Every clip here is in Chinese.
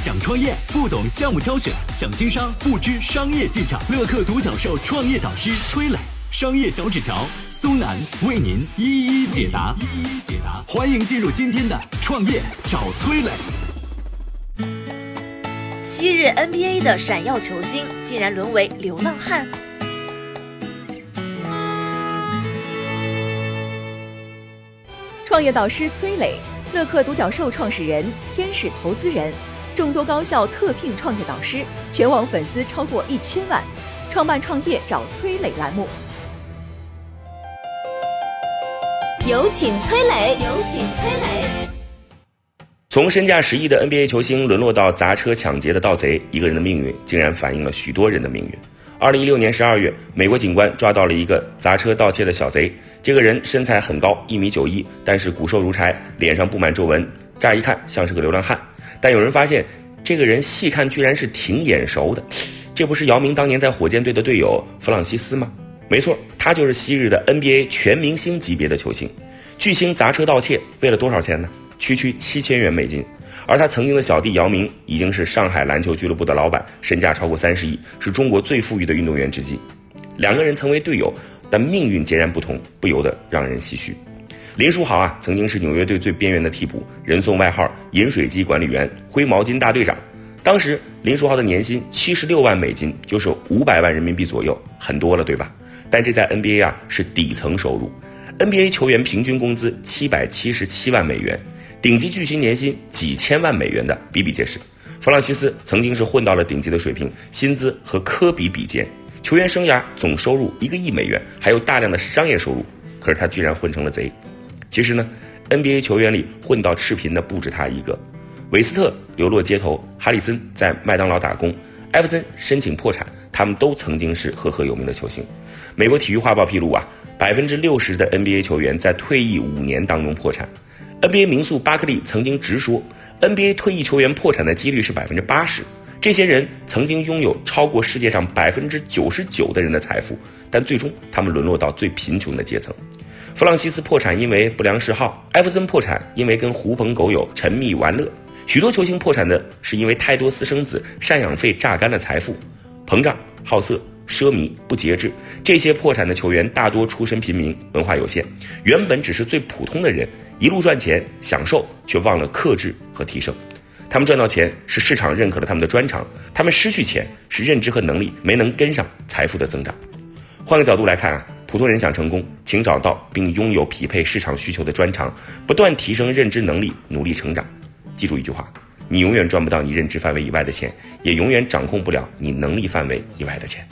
想创业不懂项目挑选，想经商不知商业技巧。乐客独角兽创业导师崔磊，商业小纸条苏楠为您一一解答。一一解答，欢迎进入今天的创业找崔磊。昔日 NBA 的闪耀球星，竟然沦为流浪汉。创业导师崔磊，乐客独角兽创始人，天使投资人，众多高校特聘创业导师，全网粉丝超过一千万，创办创业找崔磊栏目。有请崔磊，有请崔磊。从身价十亿的 NBA 球星沦落到砸车抢劫的盗贼，一个人的命运竟然反映了许多人的命运。二零一六年十二月，美国警官抓到了一个砸车盗窃的小贼。这个人身材很高，一米九一，但是骨瘦如柴，脸上布满皱纹，乍一看像是个流浪汉。但有人发现，这个人细看居然是挺眼熟的，这不是姚明当年在火箭队的队友弗朗西斯吗？没错，他就是昔日的 NBA 全明星级别的球星。巨星砸车盗窃，为了多少钱呢？区区七千元美金。而他曾经的小弟姚明已经是上海篮球俱乐部的老板，身价超过三十亿，是中国最富裕的运动员之一。两个人成为队友，但命运截然不同，不由得让人唏嘘。林书豪啊，曾经是纽约队最边缘的替补，人送外号“饮水机管理员”、“灰毛巾大队长”。当时林书豪的年薪七十六万美金，就是五百万人民币左右，很多了，对吧？但这在 NBA 啊是底层收入，NBA 球员平均工资七百七十七万美元。顶级巨星年薪几千万美元的比比皆是，弗朗西斯曾经是混到了顶级的水平，薪资和科比比肩，球员生涯总收入一个亿美元，还有大量的商业收入。可是他居然混成了贼。其实呢，NBA 球员里混到赤贫的不止他一个，韦斯特流落街头，哈里森在麦当劳打工，艾弗森申请破产，他们都曾经是赫赫有名的球星。美国体育画报披露啊，百分之六十的 NBA 球员在退役五年当中破产。NBA 名宿巴克利曾经直说，NBA 退役球员破产的几率是百分之八十。这些人曾经拥有超过世界上百分之九十九的人的财富，但最终他们沦落到最贫穷的阶层。弗朗西斯破产因为不良嗜好，艾弗森破产因为跟狐朋狗友沉迷玩乐，许多球星破产的是因为太多私生子赡养费榨干了财富，膨胀、好色、奢靡、不节制。这些破产的球员大多出身平民，文化有限，原本只是最普通的人。一路赚钱享受，却忘了克制和提升。他们赚到钱是市场认可了他们的专长，他们失去钱是认知和能力没能跟上财富的增长。换个角度来看啊，普通人想成功，请找到并拥有匹配市场需求的专长，不断提升认知能力，努力成长。记住一句话：你永远赚不到你认知范围以外的钱，也永远掌控不了你能力范围以外的钱。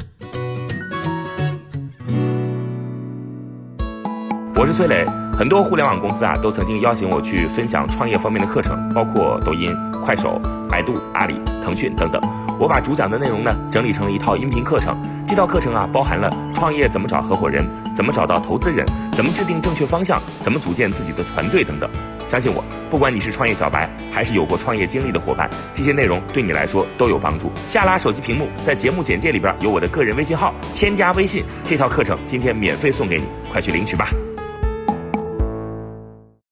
我是崔磊。很多互联网公司啊，都曾经邀请我去分享创业方面的课程，包括抖音、快手、百度、阿里、腾讯等等。我把主讲的内容呢，整理成了一套音频课程。这套课程啊，包含了创业怎么找合伙人，怎么找到投资人，怎么制定正确方向，怎么组建自己的团队等等。相信我，不管你是创业小白，还是有过创业经历的伙伴，这些内容对你来说都有帮助。下拉手机屏幕，在节目简介里边有我的个人微信号，添加微信，这套课程今天免费送给你，快去领取吧。